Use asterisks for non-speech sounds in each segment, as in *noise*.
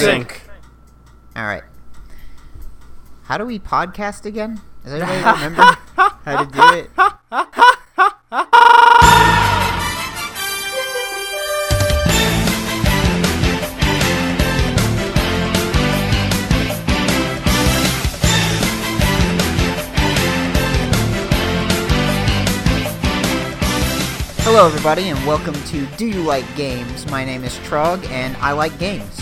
Sync. All right. How do we podcast again? Does anybody *laughs* remember how to do it? Hello, everybody, and welcome to Do You Like Games? My name is Trog, and I like games.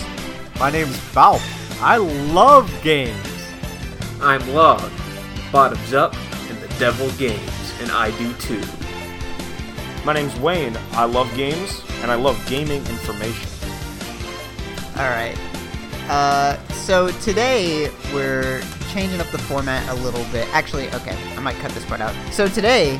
My name's Balp. I love games. I'm Log, bottoms up, and the devil games, and I do too. My name's Wayne. I love games and I love gaming information. All right. Uh, so today we're changing up the format a little bit. Actually, okay, I might cut this part out. So today,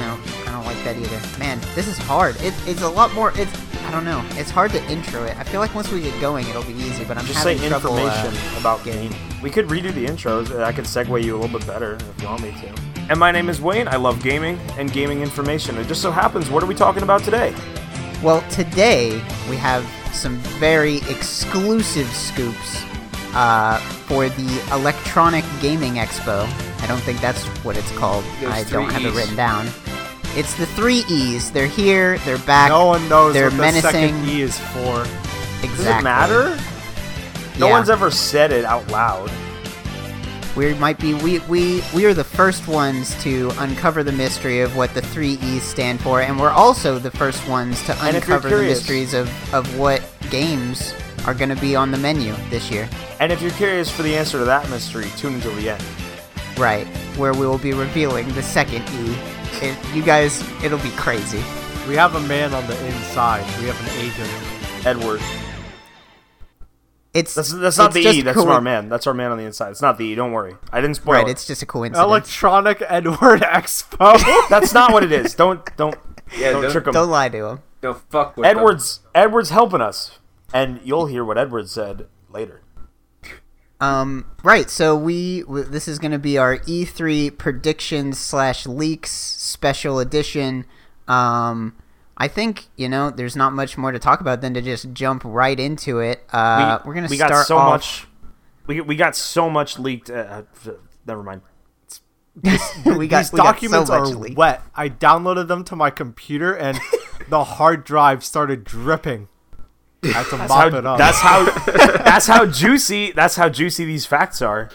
no, I don't like that either. Man, this is hard. It, it's a lot more. It's I don't know. It's hard to intro it. I feel like once we get going, it'll be easy. But I'm Just say having trouble, uh, information about getting- gaming. We could redo the intros. and I could segue you a little bit better if you want me to. And my name is Wayne. I love gaming and gaming information. It just so happens, what are we talking about today? Well, today we have some very exclusive scoops uh, for the Electronic Gaming Expo. I don't think that's what it's called. There's I don't three have it written down. It's the three E's. They're here. They're back. No one knows They're what the second menacing. E is for. exactly. Does it matter? No Yeah. one's ever said it out loud. We might be we we we are the first ones to uncover the mystery of what the three E's stand for, and we're also the first ones to And uncover the mysteries of of what games are going to be on the menu this year. And if you're curious for the answer to that mystery, tune until the end. Right, where we will be revealing the second E. It, you guys, it'll be crazy. We have a man on the inside. We have an agent. Edward. It's That's, that's not it's the E. That's coi- our man. That's our man on the inside. It's not the E. Don't worry. I didn't spoil Right, it. it's just a coincidence. Electronic Edward *laughs* Expo. *laughs* That's not what it is. Don't don't Yeah, don't, don't- trick him. Don't lie to him. Don't fuck with them. Edward's Edward's helping us, and you'll hear what Edward said later. Um, right. So we w- this is going to be our E3 predictions slash leaks special edition. Um, I think you know there's not much more to talk about than to just jump right into it. Uh, we, are gonna we start got so off. much. We we got so much leaked. Uh, uh, never mind. *laughs* we got These we got documents so are leaked. wet. I downloaded them to my computer and *laughs* the hard drive started dripping. I had to That's mop how, it up. that's how *laughs* that's how juicy that's how juicy these facts are.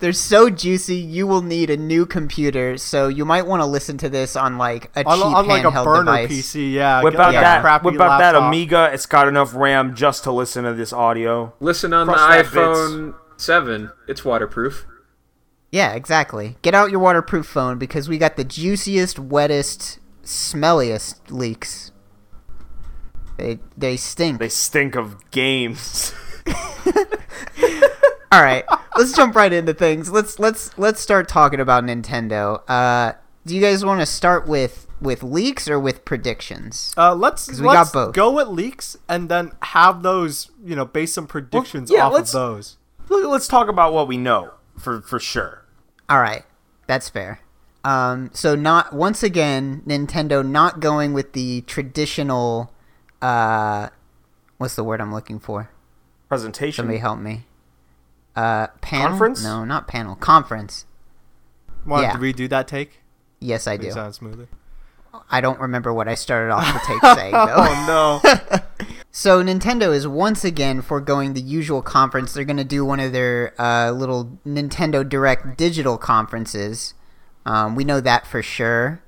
They're so juicy. You will need a new computer. So you might want to listen to this on like a on, cheap on like a handheld burner device. PC. Yeah. Whip get out that crappy whip out that. Amiga. It's got enough RAM just to listen to this audio. Listen on the Cross that iPhone 7. It's waterproof. Yeah, exactly. Get out your waterproof phone because we got the juiciest, wettest, smelliest leaks. They they stink. They stink of games. *laughs* All right, let's jump right into things. Let's let's let's start talking about Nintendo. Uh, do you guys want to start with with leaks or with predictions? Uh, let's we got let's both. go with leaks and then have those you know base some predictions yeah, off of let's- those. Let's talk about what we know for for sure. All right, that's fair. Um, so not once again, Nintendo not going with the traditional. Uh, what's the word I'm looking for? Presentation. Somebody help me. Uh, panel? Conference? No, not panel. Conference. Want Yeah. to redo that take? Yes, I Make it do. sound smoother. I don't remember what I started off the take *laughs* saying though. Oh no. *laughs* So Nintendo is once again foregoing the usual conference. They're going to do one of their uh, little Nintendo Direct digital conferences. Um, we know that for sure.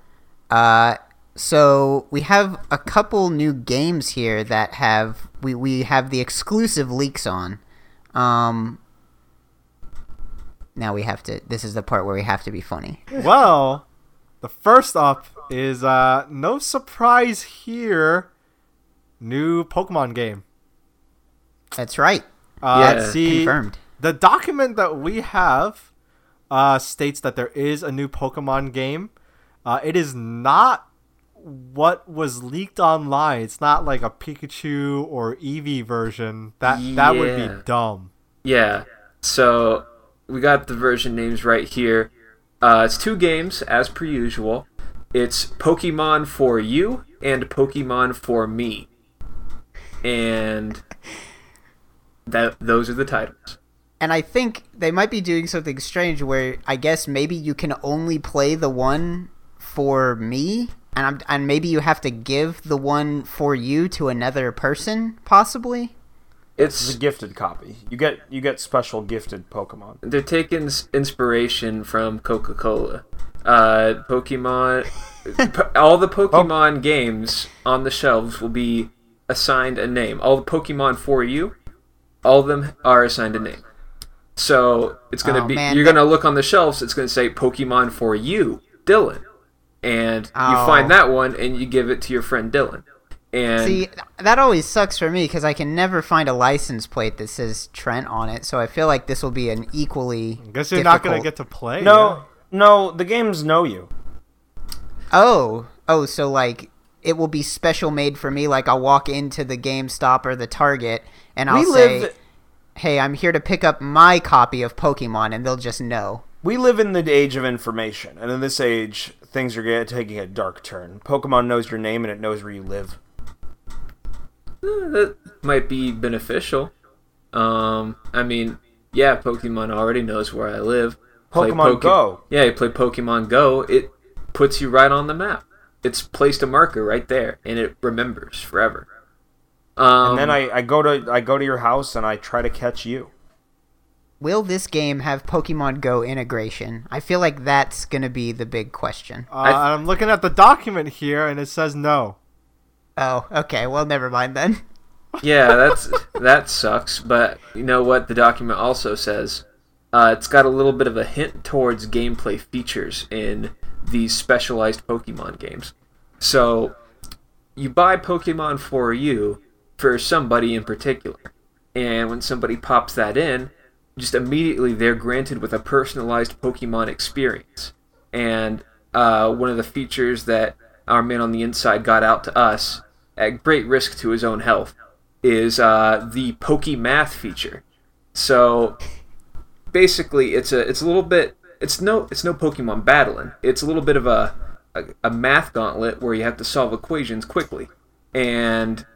Uh, so we have a couple new games here that have we, we have the exclusive leaks on. Um, now we have to. This is the part where we have to be funny. well, the first up is uh no surprise here. New Pokemon game. That's right. Uh, Yeah. That's see, confirmed. the document that we have uh, states that there is a new Pokemon game. Uh, it is not what was leaked online. It's not like a Pikachu or Eevee version. That that would be dumb. Yeah. So we got the version names right here. Uh, it's two games as per usual. It's Pokemon for you and Pokemon for me. And that those are the titles. And I think they might be doing something strange where I guess maybe you can only play the one for me and I'm, and maybe you have to give the one for you to another person possibly. It's a gifted copy. You get you get special gifted Pokemon. They're taking inspiration from Coca Cola. Uh, Pokemon, *laughs* po- all the Pokemon games on the shelves will be assigned a name. All the Pokemon for you, all of them are assigned a name. So it's gonna Oh, be man, you're gonna look on the shelves. It's gonna say Pokemon for you, Dylan, and you Oh. find that one and you give it to your friend Dylan. And See, that always sucks for me because I can never find a license plate that says Trent on it. So I feel like this will be an equally. I guess you're not gonna get to play. No, no, the games know you. Oh, oh, so like it will be special made for me. Like I'll walk into the GameStop or the Target and I'll we say, live "Hey, I'm here to pick up my copy of Pokemon," and they'll just know. we live in the age of information, and in this age, things are taking a dark turn. Pokemon knows your name and it knows where you live. Eh, that might be beneficial. Um, I mean, yeah, Pokemon already knows where I live. Pokemon Go. Yeah, you play Pokemon Go. It puts you right on the map. It's placed a marker right there, and it remembers forever. Um, And then I, I go to I go to your house and I try to catch you. Will this game have Pokemon Go integration? I feel like that's gonna be the big question. Uh, I'm looking at the document here, and it says no. Oh, okay. Well, never mind then. *laughs* yeah, that's that sucks. But you know what? The document also says uh, it's got a little bit of a hint towards gameplay features in these specialized Pokemon games. So you buy Pokemon for you for somebody in particular, and when somebody pops that in, just immediately they're granted with a personalized Pokemon experience. And uh, one of the features that our man on the inside got out to us at great risk to his own health is uh, the Pokemath feature. So basically, it's a it's a little bit it's no it's no Pokemon battling. It's a little bit of a a, a math gauntlet where you have to solve equations quickly, and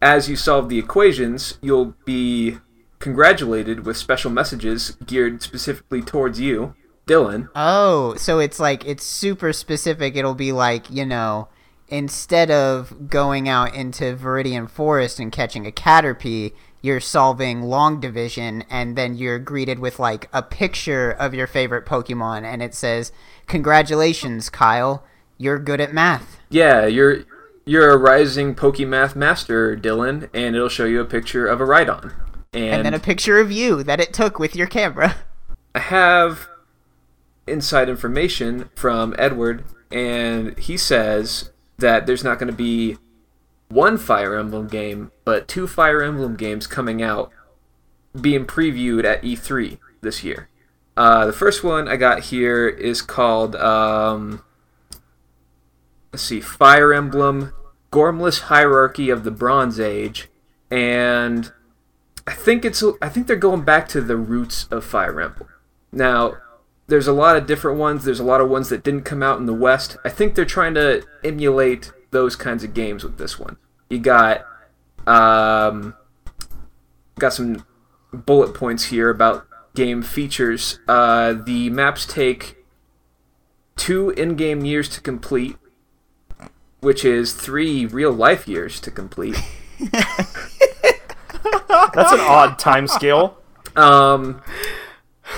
as you solve the equations, you'll be congratulated with special messages geared specifically towards you, Dylan. Oh, so it's like it's super specific. It'll be like, you know, instead of going out into Viridian Forest and catching a Caterpie, you're solving long division and then you're greeted with like a picture of your favorite Pokemon and it says, "Congratulations, Kyle. You're good at math." Yeah, you're you're a rising Pokemath master, Dylan, and it'll show you a picture of a Rhydon. And, And then a picture of you that it took with your camera. I have inside information from Edward, and he says that there's not going to be one Fire Emblem game, but two Fire Emblem games coming out, being previewed at E3 this year. Uh, the first one I got here is called, um, let's see, Fire Emblem Gormless Hierarchy of the Bronze Age, and I think it's I think they're going back to the roots of Fire Emblem. Now, there's a lot of different ones. There's a lot of ones that didn't come out in the West. I think they're trying to emulate those kinds of games with this one. You got um, got some bullet points here about game features. Uh, the maps take two in-game years to complete, which is three real-life years to complete. *laughs* That's an odd time scale. Um,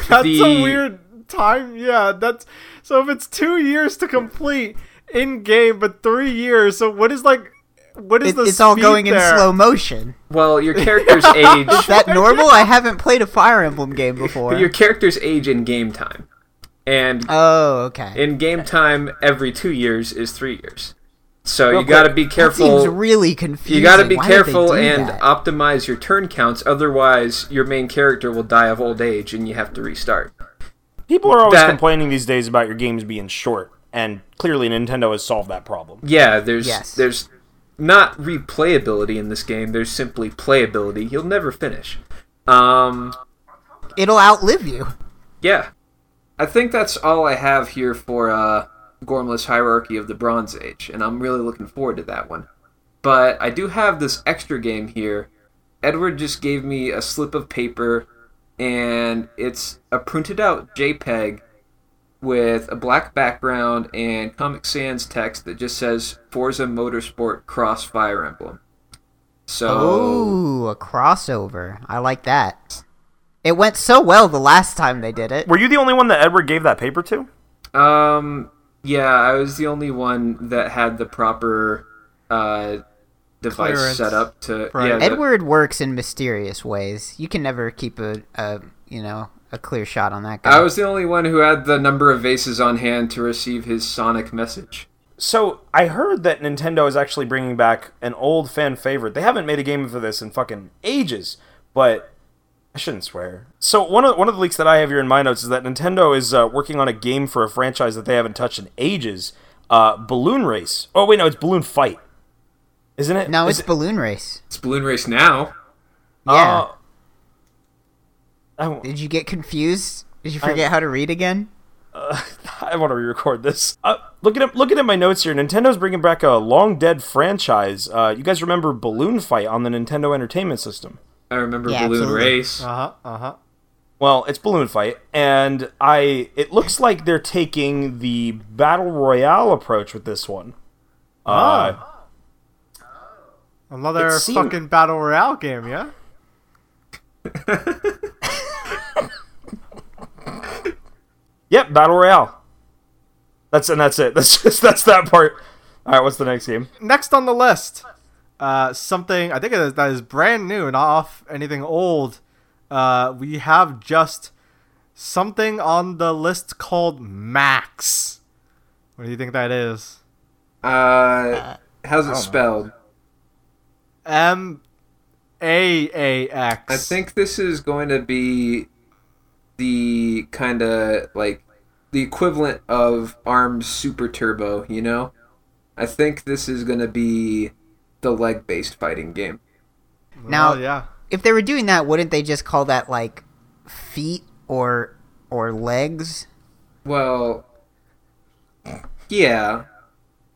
That's The- a weird time. Yeah, that's so if it's two years to complete in game, but three years. So what is like? What is It, the? it's all speed going in slow motion. well, your *laughs* character's age. Is that normal? I haven't played a Fire Emblem game before. Your character's age in game time, and Oh, okay. in game time, every two years is three years. So Real you got to quick, be That careful. seems really confusing. You got to be Why careful and that? optimize your turn counts. Otherwise, your main character will die of old age, and you have to restart. People are always That- complaining these days about your games being short, and clearly Nintendo has solved that problem. Yeah, there's Yes. there's not replayability in this game. There's simply playability. You'll never finish. Um, It'll outlive you. Yeah. I think that's all I have here for uh, Gormless Hierarchy of the Bronze Age, and I'm really looking forward to that one. But I do have this extra game here Edward just gave me a slip of paper, and it's a printed out JPEG with a black background and Comic Sans text that just says Forza Motorsport Cross Fire Emblem. So Oh, a crossover. I like that. It went so well the last time they did it. Were you the only one that Edward gave that paper to? Um, yeah, I was the only one that had the proper uh, device Clearance. set up to. Right. Yeah, the- Edward works in mysterious ways. You can never keep a, a you know a clear shot on that guy. I was the only one who had the number of vases on hand to receive his sonic message. So I heard that Nintendo is actually bringing back an old fan favorite. They haven't made a game for this in fucking ages, but I shouldn't swear. So one of one of the leaks that I have here in my notes is that Nintendo is uh, working on a game for a franchise that they haven't touched in ages. Uh, Balloon Race. Oh wait, no, it's Balloon Fight, isn't it? no, Is it's it- Balloon Race. It's Balloon Race now. Yeah. Oh. I, Did you get confused? Did you forget how to read again? *laughs* I want to re-record this. Uh, looking at looking at my notes here, Nintendo's bringing back a long dead franchise. Uh, you guys remember Balloon Fight on the Nintendo Entertainment System? I remember Yeah, Balloon absolutely. Race. Uh huh. Uh huh. Well, it's Balloon Fight, and I. It looks like they're taking the battle royale approach with this one. Uh, Another seemed- fucking battle royale game, yeah. *laughs* Yep, battle royale. That's and that's it. *laughs* That's just that's that part. All right, what's the next game? Next on the list, uh, something I think is, that is brand new, not off anything old. Uh, we have just something on the list called Max. What do you think that is? Uh, how's it spelled? M A A X. I think this is going to be the kind of like the equivalent of ARMS Super Turbo, you know? I think this is going to be the leg based fighting game. Now- yeah. If they were doing that, wouldn't they just call that like feet or or legs? Well, yeah,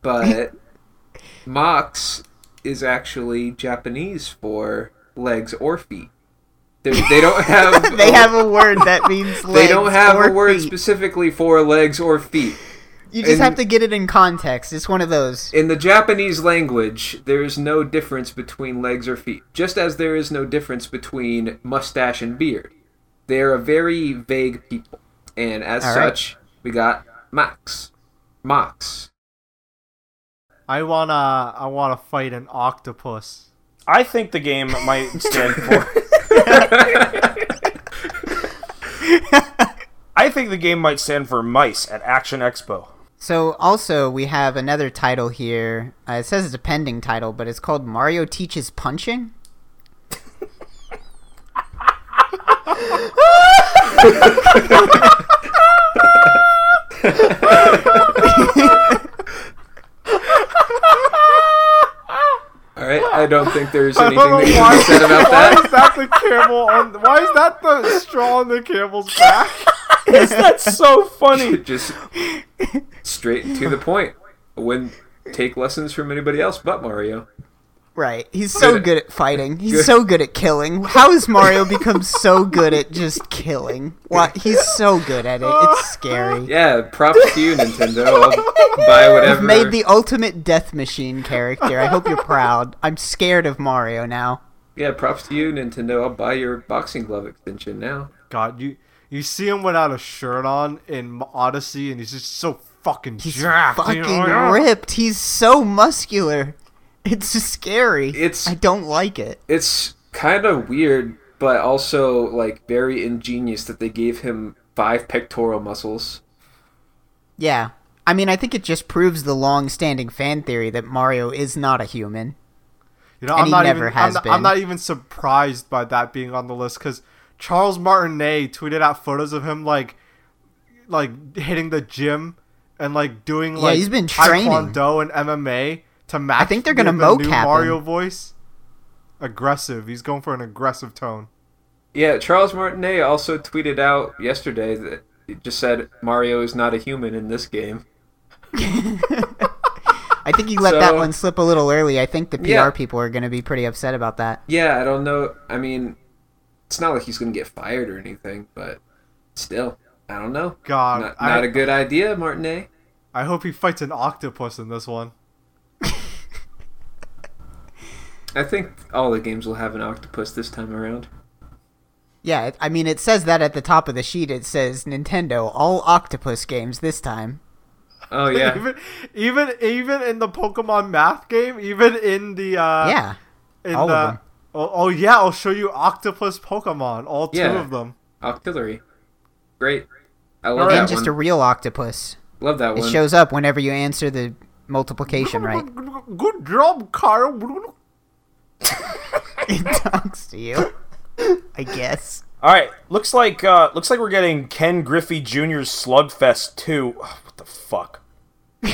but *laughs* Mox is actually Japanese for legs or feet. They, they don't *laughs* have they have a word that *laughs* means legs they don't have or a word feet. specifically for legs or feet. You just in- have to get it in context. It's one of those. In the Japanese language, there is no difference between legs or feet, just as there is no difference between mustache and beard. They are a very vague people, and as All right. such, we got Max. Mox. I wanna I wanna fight an octopus. I think the game might stand *laughs* for. *laughs* I think the game might stand for mice at Action Expo. So also we have another title here. Uh, it says it's a pending title, but it's called Mario Teaches Punching. *laughs* *laughs* *laughs* All right, I don't think there's *laughs* anything that can why, be said *laughs* about why is that. that the camel on? Why is that the straw on the camel's *laughs* back? is that so funny. Just straight to the point. Wouldn't take lessons from anybody else but Mario. Right. He's so Good. good at fighting. He's Good. so good at killing. How has Mario become so good at just killing? Why he's so good at it. It's scary. *laughs* Yeah, props to you, Nintendo. I'll buy whatever. You've made the ultimate death machine character. I hope you're proud. I'm scared of Mario now. Yeah, props to you, Nintendo. I'll buy your boxing glove extension now. God, you you see him without a shirt on in Odyssey, and he's just so fucking He's jacked. fucking oh, you know? ripped. He's so muscular. *laughs* It's just scary. It's- I don't like it. It's kind of weird, but also like very ingenious that they gave him five pectoral muscles. Yeah. I mean, I think it just proves the long-standing fan theory that Mario is not a human. You know, And I'm he not never even. has I'm, not, been. I'm not even surprised by that being on the list because Charles Martinet tweeted out photos of him like, like hitting the gym and like doing Yeah, like he's been training. Taekwondo and MMA to match. think they're gonna the, the new mocap him. Mario voice. Aggressive. He's going for an aggressive tone. Yeah, Charles Martinet also tweeted out yesterday that it just said Mario is not a human in this game. *laughs* I think you let that one slip a little early. I think the PR Yeah. people are going to be pretty upset about that. Yeah, I don't know. I mean, it's not like he's going to get fired or anything, but still, I don't know. God, Not, I, not a good idea, Martinet. I hope he fights an octopus in this one. I think all the games will have an octopus this time around. Yeah, I mean, it says that at the top of the sheet. It says Nintendo, all octopus games this time. Oh yeah, even even even in the Pokemon math game, even in the uh yeah. in all of them. Oh, oh yeah, I'll show you octopus Pokemon, all two Yeah. of them. Octillery, great. I love Alright. And that just a real octopus. Love that It shows up whenever you answer the multiplication right. Good job, Kyle. It talks to you. I guess. All right, looks like uh, looks like we're getting Ken Griffey Jr.'s Slugfest 2. Ugh, what the fuck? *laughs*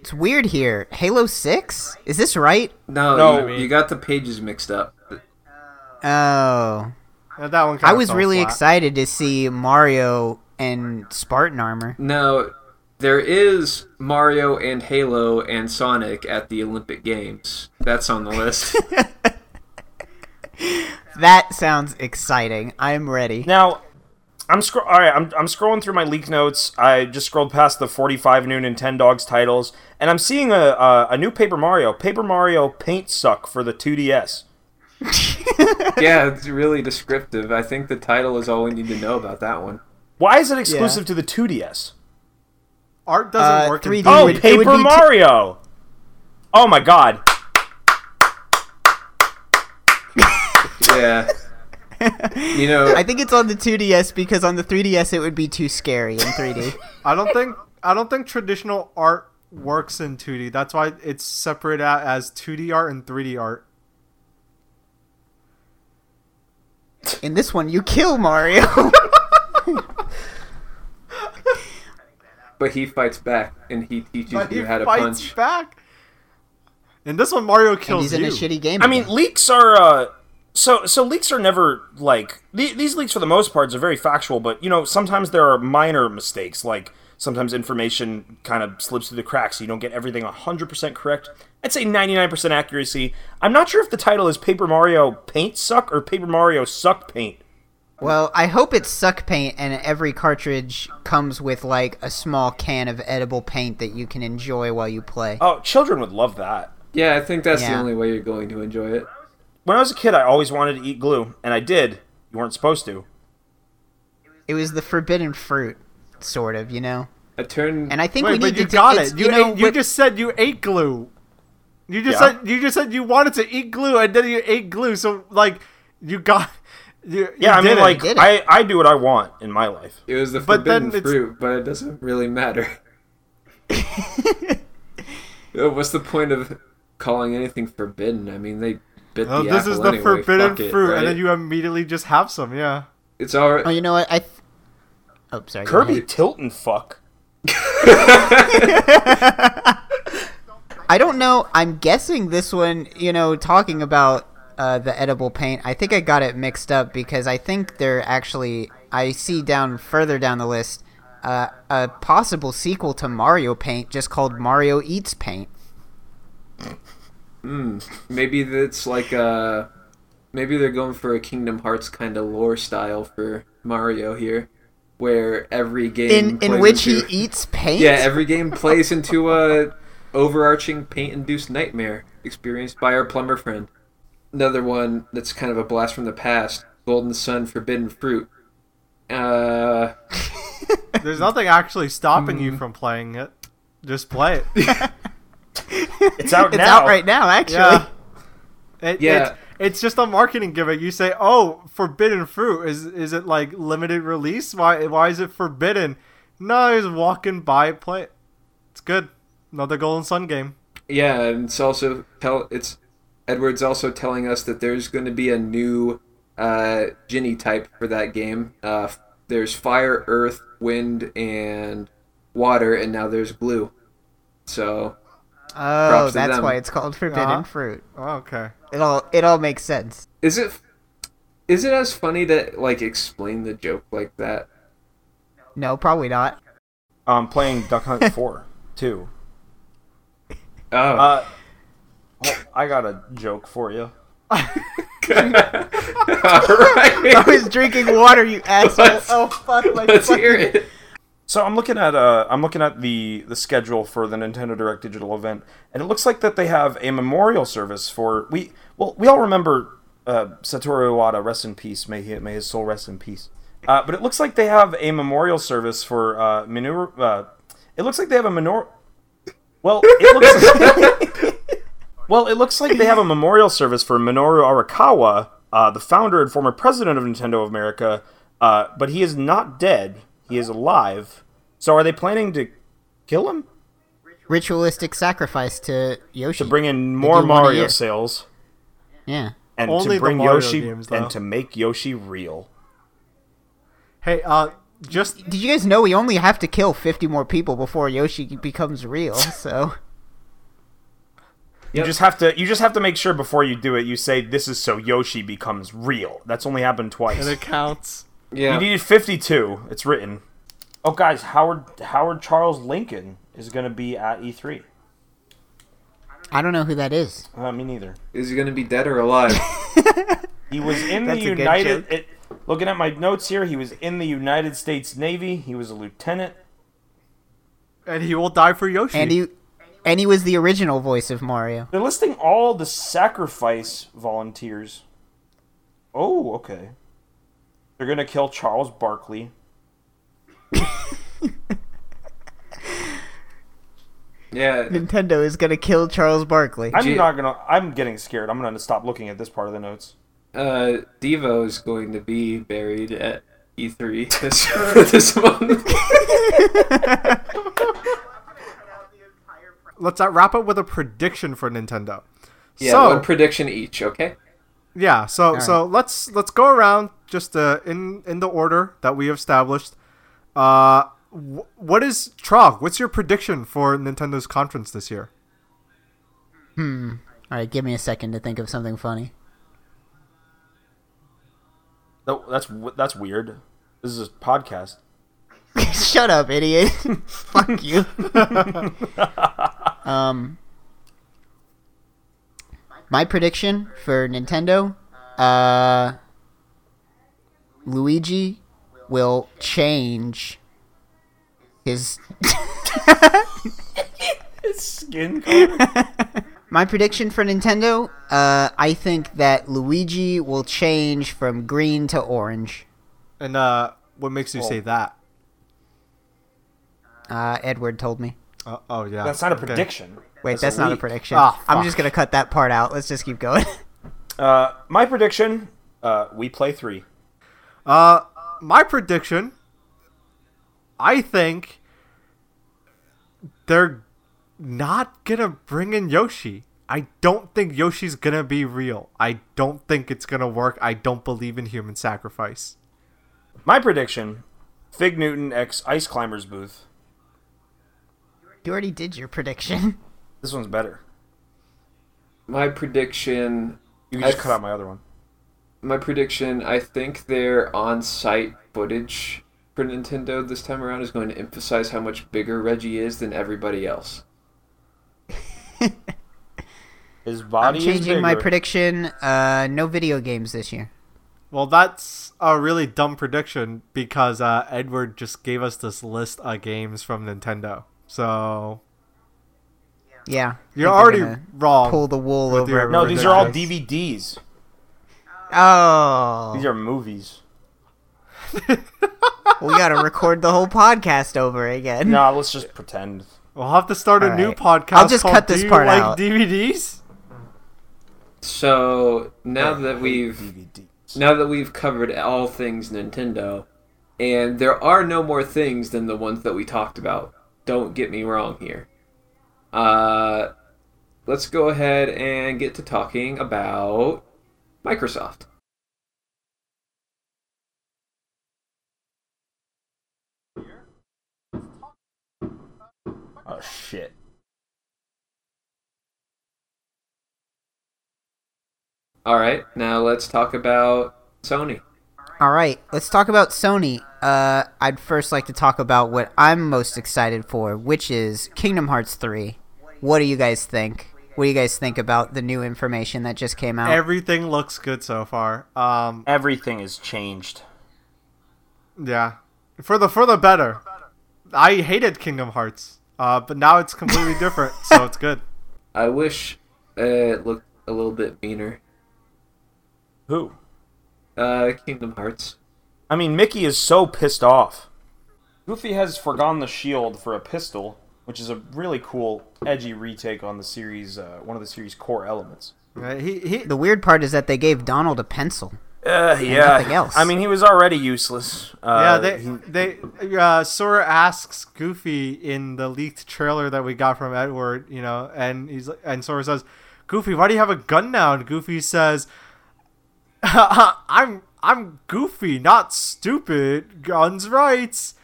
It's weird here. Halo 6? Is this right? no, No. you, you got the pages mixed up. Oh. Yeah, that one. I was really flat. excited to see Mario and Spartan armor. No, there is Mario and Halo and Sonic at the Olympic Games. That's on the list. *laughs* That sounds exciting. I'm ready. Now, I'm scro- all right. I'm I'm scrolling through my leak notes. I just scrolled past the 45 new Nintendogs titles, and I'm seeing a a, a new Paper Mario, Paper Mario Paint Suck for the 2DS. *laughs* yeah, it's really descriptive. I think the title is all we need to know about that one. Why is it exclusive to the 2DS? Art doesn't Uh, work. in 3D Oh, would- Paper would be t- Mario! oh my god. Yeah. you know, *laughs* I think it's on the 2DS because on the 3DS it would be too scary in 3D. *laughs* I don't think I don't think traditional art works in 2D. That's why it's separated out as 2D art and 3D art. In this one, you kill Mario. *laughs* but he fights back and he teaches But he you how to fights punch. back. And this one, Mario and kills he's in a shitty game. I mean, leaks are uh, so so leaks are never like the- these leaks for the most part are very factual, but you know sometimes there are minor mistakes like sometimes information kind of slips through the cracks. So you don't get everything 100% correct. I'd say 99% accuracy. I'm not sure if the title is Paper Mario Paint Suck or Paper Mario Suck Paint. Well, I hope it's suck paint and every cartridge comes with like a small can of edible paint that you can enjoy while you play. Oh, children would love that. Yeah, I think that's the only way you're going to enjoy it. When I was a kid, I always wanted to eat glue, and I did. You weren't supposed to. It was the forbidden fruit, sort of, you know. I turn And I think Wait, we but need you to. got it. You, know, ate, you what- just said you ate glue. You just Yeah. said you just said you wanted to eat glue, and then you ate glue. So like, you got. You, Yeah, you I mean, it. like. I I do what I want in my life. it was the But then forbidden it's- fruit, but it doesn't really matter. *laughs* What's the point of calling anything forbidden? I mean, they bit Oh, the this apple is the anyway. forbidden Fuck it, fruit, right? and then you immediately just have some. Yeah. It's all Oh, you know what? I. Th- oh, sorry. Kirby. Tilton fuck. *laughs* I don't know. I'm guessing this one. You know, talking about uh, the edible paint. I think I got it mixed up because I think they're actually. I see down further down the list uh, a possible sequel to Mario Paint, just called Mario Eats Paint. Hmm. Maybe it's like uh maybe they're going for a Kingdom Hearts kind of lore style for Mario here, where every game In in which into- he eats paint. yeah every game plays into a overarching paint-induced nightmare experienced by our plumber friend. Another one that's kind of a blast from the past: Golden Sun Forbidden Fruit. Uh, *laughs* There's nothing actually stopping Hmm. you from playing it. Just play it. *laughs* It's out it's now. out right now. Actually. Yeah. It, Yeah. It, it's just a marketing gimmick. You say, "Oh, forbidden fruit is is it like limited release? Why why is it forbidden?" No, he's walking by, play it. It's good. Another Golden Sun game. Yeah, and it's also tell it's Edward's also telling us that there's going to be a new uh, Djinni type for that game. Uh, there's fire, earth, wind, and water, and now there's blue. So Oh, that's them. why it's called forbidden Uh-huh. fruit. Oh, okay. It all it all makes sense. is it is it as funny to like explain the joke like that? No, probably not. I'm um, playing Duck Hunt 4 *laughs* too. Oh, Uh, oh, I got a joke for you. all *laughs* I was drinking water, you asshole. Let's- oh fuck my Let's fucking- hear it. So I'm looking at uh I'm looking at the the schedule for the Nintendo Direct digital event, and it looks like that they have a memorial service for we well we all remember uh, Satoru Iwata, rest in peace, may he, may his soul rest in peace. Uh, but it looks like they have a memorial service for uh, Minoru. Uh, it looks like they have a minor. Well, it looks. *laughs* *laughs* well, it looks like they have a *laughs* memorial service for Minoru Arakawa, uh, the founder and former president of Nintendo of America. Uh, but he is not dead; he is alive. So, are they planning to kill him Ritualistic sacrifice to Yoshi. to bring in more Mario sales yeah. and Only to bring Yoshi games, and to make Yoshi real? Hey, uh, just Did you guys know we only have to kill 50 more people before Yoshi becomes real? So You just have to you just have to make sure before you do it you say this is so Yoshi becomes real. That's only happened twice. and it counts. Yeah. You needed 52. It's written. Oh guys, Howard Howard Charles Lincoln is going to be at E3. I don't know who that is. Uh, me neither. Is he gonna be dead or alive? *laughs* He was in the That's a United it, Looking at my notes here, he was in the United States Navy. He was a lieutenant. And he will die for Yoshi. And he and he was the original voice of Mario. They're listing all the sacrifice volunteers. Oh, okay. They're gonna kill Charles Barkley. *laughs* Yeah. Nintendo is gonna kill Charles Barkley. I'm Gee- not gonna. I'm getting scared. I'm gonna stop looking at this part of the notes. Uh, Devo is going to be buried at E3 this, *laughs* this month. *laughs* Let's uh, wrap up with a prediction for Nintendo. Yeah, so, one prediction each, okay? Yeah, so right. so let's let's go around just uh, in in the order that we have established. Uh, wh- what is Trog? What's your prediction for Nintendo's conference this year? Hmm. All right, give me a second to think of something funny. No, that's that's weird. This is a podcast. *laughs* Shut up, idiot. *laughs* Fuck you. *laughs* um, my prediction for Nintendo, uh, Luigi will change his. *laughs* Skin color. *laughs* My prediction for Nintendo, uh, I think that Luigi will change from green to orange. And uh, what makes you Oh. say that? Uh, Edward told me. Uh, oh yeah, That's not a Okay. prediction. Wait, that's, a not a prediction. Ah, I'm just gonna cut that part out. Let's just keep going. *laughs* Uh, my prediction. Uh, we play three. Uh, my prediction. I think they're not gonna bring in Yoshi. I don't think Yoshi's gonna be real. I don't think it's gonna work. I don't believe in human sacrifice. My prediction. Fig Newton X Ice Climbers booth. You already did your prediction. *laughs* This one's better. My prediction. You can just I cut out my other one. My prediction. I think their on-site footage for Nintendo this time around is going to emphasize how much bigger Reggie is than everybody else. *laughs* His body. I'm body is changing my prediction. Uh, no video games this year. Well, that's a really dumb prediction because uh, Edward just gave us this list of games from Nintendo. So Yeah, you're already they're wrong. pull the wool over. your- No, these are all. DVDs. Oh, These are movies. *laughs* we gotta record the whole podcast over again. No, let's just pretend. We'll have to start a All new right. podcast. I'll just called cut this Do You part like out. DVDs. So now that we've DVDs. now that we've covered all things Nintendo, and there are no more things than the ones that we talked about. Don't get me wrong here. Uh, let's go ahead and get to talking about Microsoft. Oh shit. All right, now let's talk about Sony. All right, let's talk about Sony. Uh, I'd first like to talk about what I'm most excited for, which is Kingdom Hearts 3. What do you guys think? What do you guys think about the new information that just came out? Everything looks good so far. Um, Everything is changed. yeah, for the for the better. I hated Kingdom Hearts, uh, but now it's completely *laughs* different, so it's good. I wish uh, it looked a little bit meaner. Who? Uh, Kingdom Hearts. I mean, Mickey is so pissed off. Goofy has forgone the shield for a pistol, which is a really cool, edgy retake on the series, uh, one of the series' core elements. Right? He he. the weird part is that they gave Donald a pencil. Uh, yeah. nothing else. I mean, he was already useless. Uh, Yeah, they he- they uh, Sora asks Goofy in the leaked trailer that we got from Edward, you know, and he's and Sora says, "Goofy, why do you have a gun now?" And Goofy says, *laughs* "I'm I'm Goofy, not stupid. Guns rights."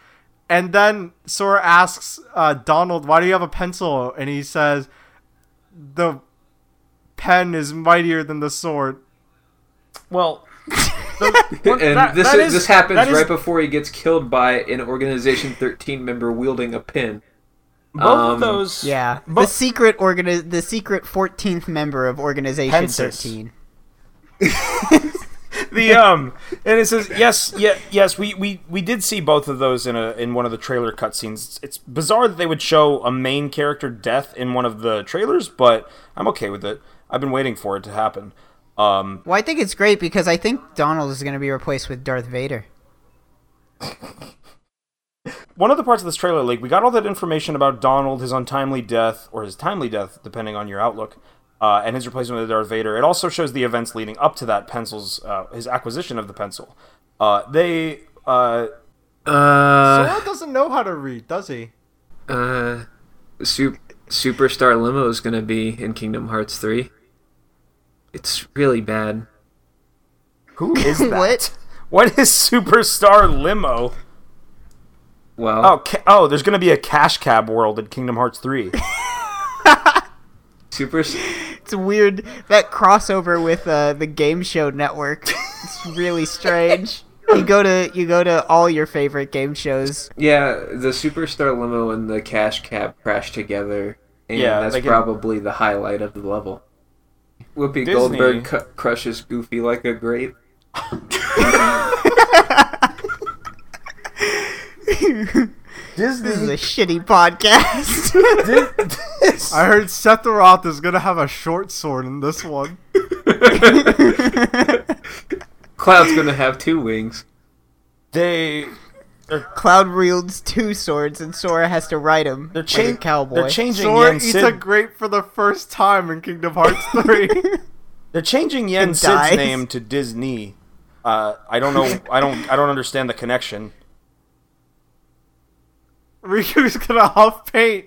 And then Sora asks uh, Donald, "Why do you have a pencil?" And he says, "The pen is mightier than the sword." well, *laughs* the- one- And that- this that is, is- this happens that is- right before he gets killed by an Organization 13 member wielding a pin. Both um, of those. Yeah, the secret organi- the secret 14th member of Organization Pensis. 13. The um and it says yes yeah yes we, we we did see both of those in a in one of the trailer cutscenes. It's, it's bizarre that they would show a main character death in one of the trailers but i'm okay with it. I've been waiting for it to happen. Um Well, I think it's great because I think Donald is going to be replaced with Darth Vader. one of the parts of this trailer leak we got all that information about donald his untimely death or his timely death depending on your outlook uh, and his replacement with Darth Vader. It also shows the events leading up to that pencil's uh, his acquisition of the pencil. Uh, they uh, Uh, Sora doesn't know how to read, does he? uh, Sup- Superstar Limo is gonna be in Kingdom Hearts 3. It's really bad. who *laughs* is that? What? What is Superstar Limo? Well, Oh, ca- oh, there's gonna be a cash cab world in Kingdom Hearts 3. Super. It's weird that crossover with uh, the game show network. It's really *laughs* strange. You go to you go to all your favorite game shows. Yeah, the Superstar Limo and the Cash Cab crash together, and Yeah, that's they can- probably the highlight of the level. Whoopi Disney- Goldberg cu- crushes Goofy like a grape. *laughs* *laughs* This is a shitty podcast. *laughs* *laughs* I heard Sephiroth is gonna have a short sword in this one. *laughs* Cloud's gonna have two wings. they Cloud wields two swords, and Sora has to ride him they're, like a cowboy. they're changing Sora Yen eats Sid. a grape for the first time in Kingdom Hearts 3. They're changing Yen Sid's name to Disney. Uh, I don't know. I don't. I don't understand the connection. Riku's gonna huff paint.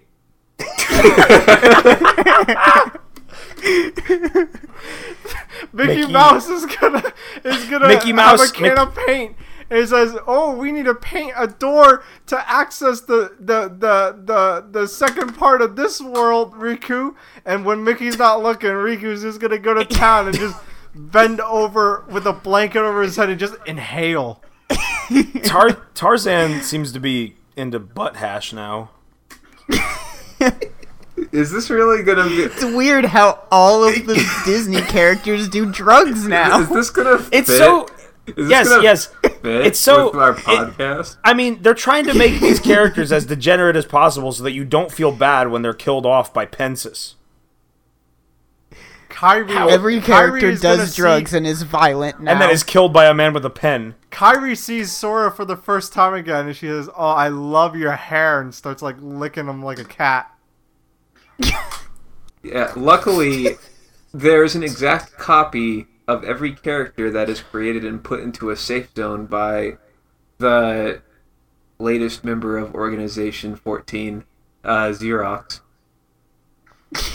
Mickey, Mickey- Mouse is gonna is gonna Mickey have a can of paint. And it says, "Oh, we need to paint a door to access the the the the, the second part of this world, Riku." And when Mickey's not looking, Riku's just gonna go to town and just *laughs* bend over with a blanket over his head and just inhale. Tar- Tarzan seems to be into butt hash now. *laughs* Is this really gonna be? It's weird how all of the *laughs* Disney characters do drugs now. Is this gonna? It's so. Is Yes, yes. Fit It's so- with our it- podcast. I mean, they're trying to make these characters as degenerate as possible so that you don't feel bad when they're killed off by Pensis. Kairi, Every character is gonna does see- drugs and is violent now. And then is killed by a man with a pen. Kairi sees Sora for the first time again, and she says, "Oh, I love your hair," and starts like licking him like a cat. *laughs* Yeah. Luckily, there's an exact copy of every character that is created and put into a safe zone by the latest member of Organization 14, uh, Xerox.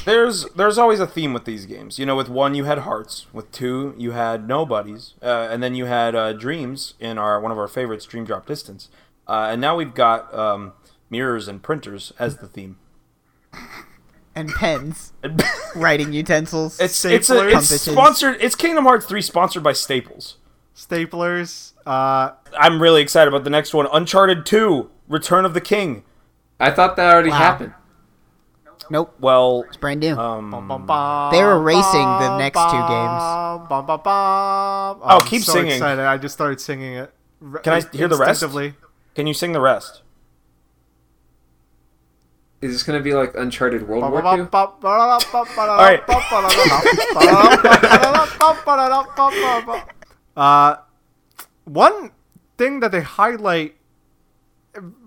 There's there's always a theme with these games. You know, with one you had hearts, with two you had nobodies, uh, and then you had uh, dreams in our one of our favorites, Dream Drop Distance, uh, and now we've got um, mirrors and printers as the theme. and pens, *laughs* writing utensils. It's it's, a, it's sponsored. It's Kingdom Hearts three sponsored by Staples. Staplers. Uh, I'm really excited about the next one, Uncharted two, Return of the King. I thought that already Wow. happened. Nope, Well, it's brand new. um, They were racing the next two games. Bum, bum, bum. Oh, I'm keep so singing. Excited. I just started singing it. Re- Can I hear the rest? instinctively. can you sing the rest? Is this going to be like Uncharted World War II? *laughs* Uh, one thing that they highlight,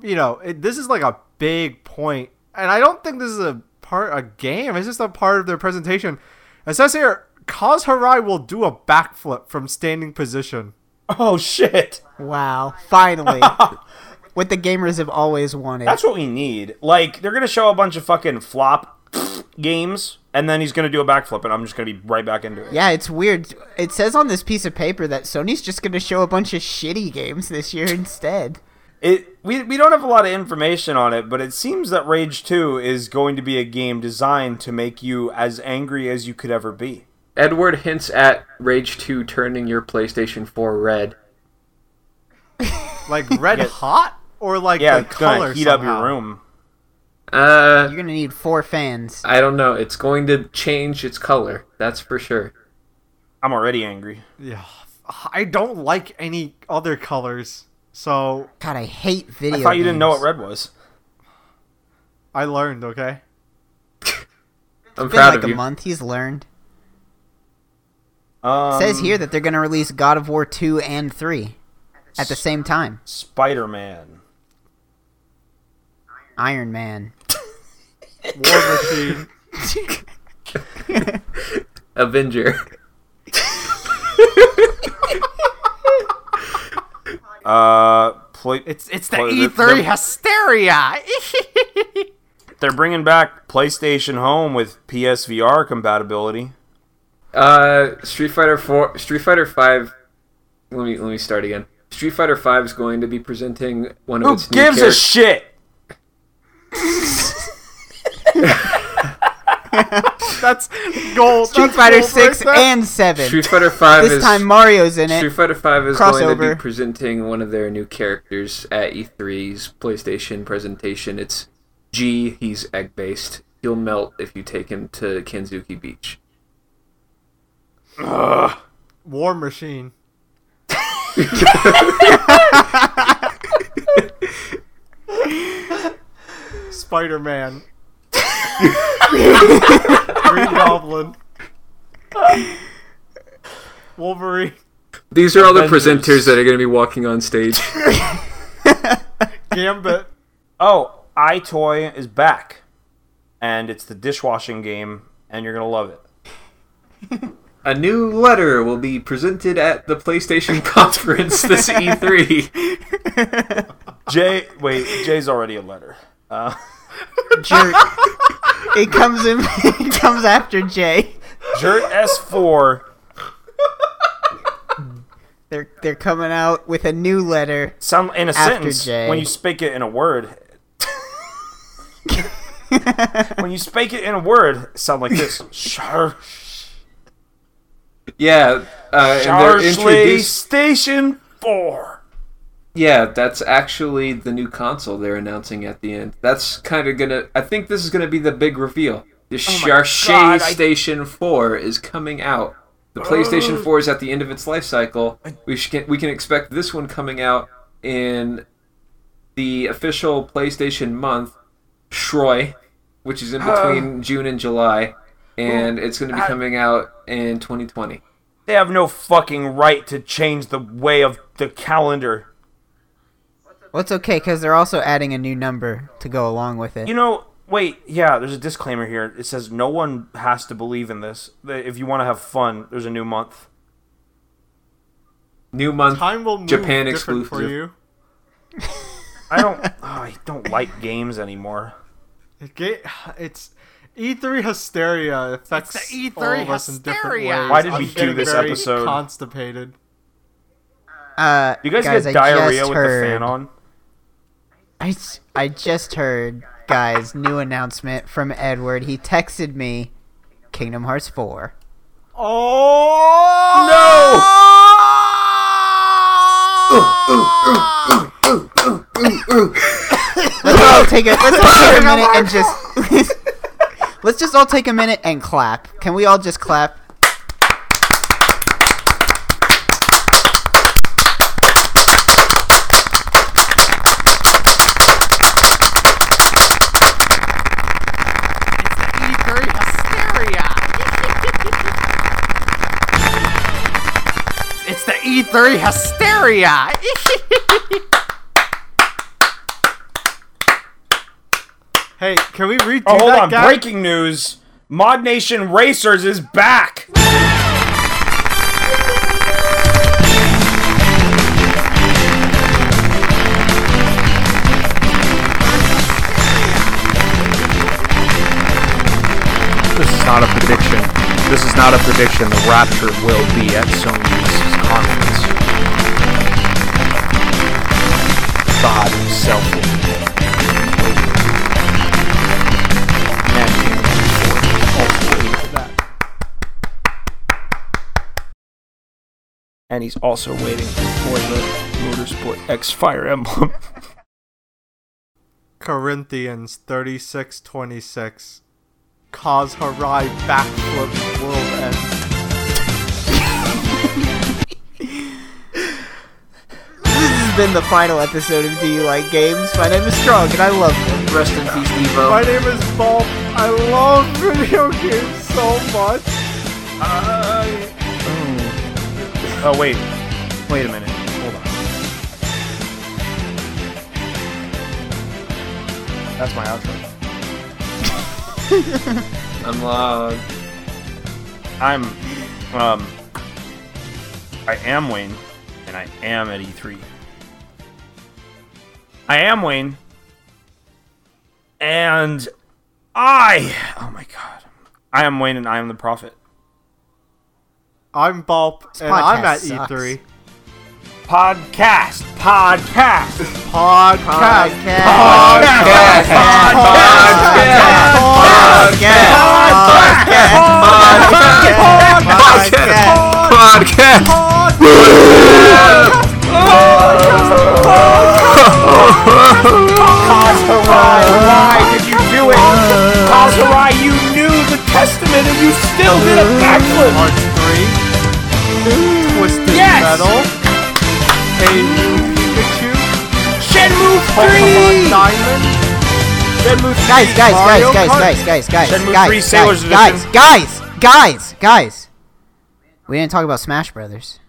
you know, it, this is like a big point, and I don't think this is a part a game. It's just a part of their presentation. It says here, Kaz Hirai will do a backflip from standing position. Oh shit! Wow, finally. *laughs* what the gamers have always wanted. That's what we need. Like they're gonna show a bunch of fucking flop *sniffs* games, and then he's gonna do a backflip, and I'm just gonna be right back into it. yeah, it's weird. It says on this piece of paper that Sony's just going to show a bunch of shitty games this year instead. It we we don't have a lot of information on it, but it seems that Rage Two is going to be a game designed to make you as angry as you could ever be. Edward hints at Rage 2 turning your PlayStation 4 red. Like *laughs* red hot or like Yeah, the it's gonna color heat up somehow? your room. Uh, You're going to need four fans. I don't know. It's going to change its color. That's for sure. I'm already angry. Yeah, I don't like any other colors, so God, I hate video I thought you didn't know what red was. I learned. Okay. I'm It's been proud like of a you. month. He's learned. Um, It says here that they're going to release God of War 2 and 3 at the same time. Spider Man. Iron Man. War Machine. *laughs* Avenger. *laughs* Uh, play, It's it's the Well, E3 they're- hysteria. *laughs* they're bringing back PlayStation Home with PSVR compatibility. Uh, Street Fighter 4, Street Fighter 5. Let me let me start again. Street Fighter 5 is going to be presenting one of Who its new gives a shit? *laughs* *laughs* *laughs* That's gold. Street That's Fighter gold 6 right and 7. Street Fighter 5 this is time Mario's in it. Street. Fighter 5 is going to be presenting one of their new characters at E3's PlayStation presentation. It's G. He's egg based. He'll melt if you take him to Kenzuki Beach. War Machine. *laughs* Spider Man. *laughs* Green *laughs* Goblin. Wolverine. These are all the Avengers. presenters that are going to be walking on stage. *laughs* Gambit. Oh, EyeToy is back, and it's the dishwashing game, and you're gonna love it. A new letter will be presented at the PlayStation conference this E E3. Jay, wait, Jay's already a letter. Uh, Jerk. *laughs* it comes in. *laughs* it comes after Jay. Jert S4 They're they're coming out with a new letter. sound in a After sentence Jay. when you speak it in a word. *laughs* when you speak it in a word, sound like this. Char- yeah, uh, and they're introduced. Station Four. Yeah, that's actually the new console they're announcing at the end. That's kind of gonna. I think this is gonna be the big reveal. The oh Charche God, I- Station 4 is coming out. The PlayStation 4 is at the end of its life cycle. We can, we can expect this one coming out in the official PlayStation month, Shroy, which is in between June and July, and it's going to be I- coming out in 2020. They have no fucking right to change the way of the calendar. Well, it's okay because they're also adding a new number to go along with it. You know, wait, yeah, there's a disclaimer here. It says no one has to believe in this. If you want to have fun, there's a new month. New month, Time will move Japan different for exclusive. you. I don't. oh, I don't like games anymore. It ga- It's E3 hysteria affects It's the E3 all of us in different ways. Why did I'm we do this episode? Constipated. uh, You guys, guys get I diarrhea with heard, the fan on? I, s- I just heard, guys, new announcement from Edward. He texted me Kingdom Hearts 4. Oh No! Let's all take a let's all take a minute and just *laughs* Let's just all take a minute and clap. Can we all just clap? E3 hysteria. *laughs* hey, can we redo Oh, hold that on. gag? Breaking news. Mod Nation Racers is back. This is not a prediction. This is not a prediction. The Rapture will be at Sony's And he's also waiting for the Motorsport X Fire Emblem. *laughs* Corinthians 36:26. Kaz Hirai backflip world end. Has been the final episode of Do You Like Games? My name is Strong and I love you. Rest in peace, Devo. My name is Bob. I love video games so much. I Oh, wait. Wait a minute. Hold on. That's my outro. *laughs* I'm loud. I'm, um, I am Wayne, and I am at E3. I am Wayne, and I, oh my god, I am Wayne, and I am the prophet. I'm Bulp, and I'm at sucks. E3. Podcast, podcast, Podcast. Podcast. Kaz Hirai, why did you do it? Hirai, you knew the testament, and you still did a backflip. Part 3. Twisted Yes! Metal. Hey, Pikachu. Shenmue Pokemon 3! Diamond. Shenmue 3! Guys, guys, Mario guys, guys, Kart? guys, guys, guys, Shenmue guys, 3 guys, Sailor's guys, Edition. guys, guys, guys. We didn't talk about Smash Brothers.